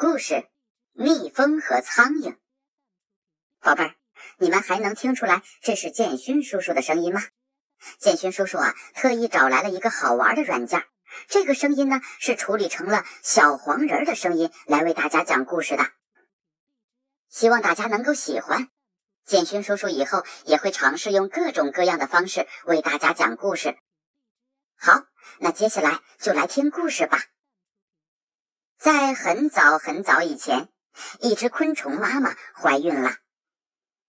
故事：蜜蜂和苍蝇。宝贝儿，你们还能听出来这是建勋叔叔的声音吗？建勋叔叔啊，特意找来了一个好玩的软件，这个声音呢是处理成了小黄人的声音来为大家讲故事的。希望大家能够喜欢。建勋叔叔以后也会尝试用各种各样的方式为大家讲故事。好，那接下来就来听故事吧。在很早很早以前，一只昆虫妈妈怀孕了。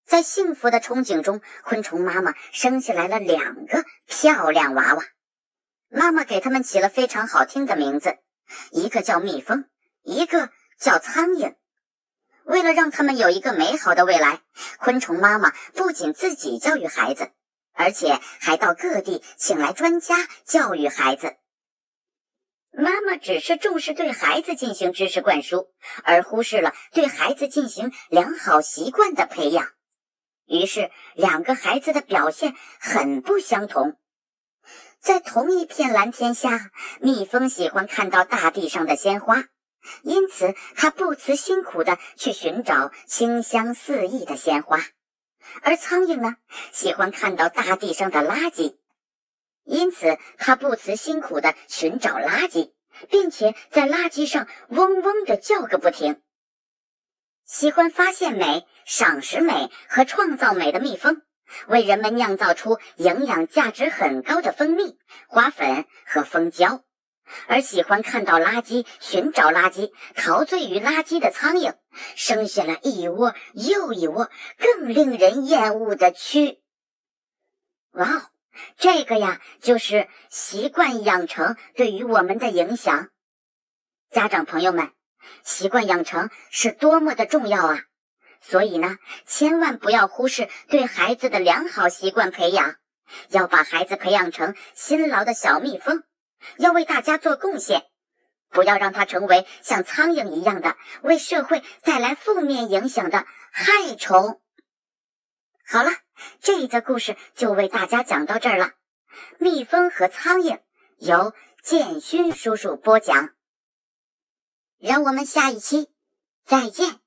在幸福的憧憬中，昆虫妈妈生下来了两个漂亮娃娃。妈妈给他们起了非常好听的名字，一个叫蜜蜂，一个叫苍蝇。为了让他们有一个美好的未来，昆虫妈妈不仅自己教育孩子，而且还到各地请来专家教育孩子。妈妈只是重视对孩子进行知识灌输，而忽视了对孩子进行良好习惯的培养。于是，两个孩子的表现很不相同。在同一片蓝天下，蜜蜂喜欢看到大地上的鲜花，因此它不辞辛苦地去寻找清香四溢的鲜花；而苍蝇呢，喜欢看到大地上的垃圾。因此，他不辞辛苦地寻找垃圾，并且在垃圾上嗡嗡地叫个不停。喜欢发现美、赏识美和创造美的蜜蜂，为人们酿造出营养价值很高的蜂蜜、花粉和蜂胶；而喜欢看到垃圾、寻找垃圾、陶醉于垃圾的苍蝇，生下了一窝又一窝更令人厌恶的蛆。哇哦！这个呀，就是习惯养成对于我们的影响。家长朋友们，习惯养成是多么的重要啊！所以呢，千万不要忽视对孩子的良好习惯培养，要把孩子培养成辛劳的小蜜蜂，要为大家做贡献，不要让他成为像苍蝇一样的为社会带来负面影响的害虫。好了，这一则故事就为大家讲到这儿了。蜜蜂和苍蝇由建勋叔叔播讲，让我们下一期再见。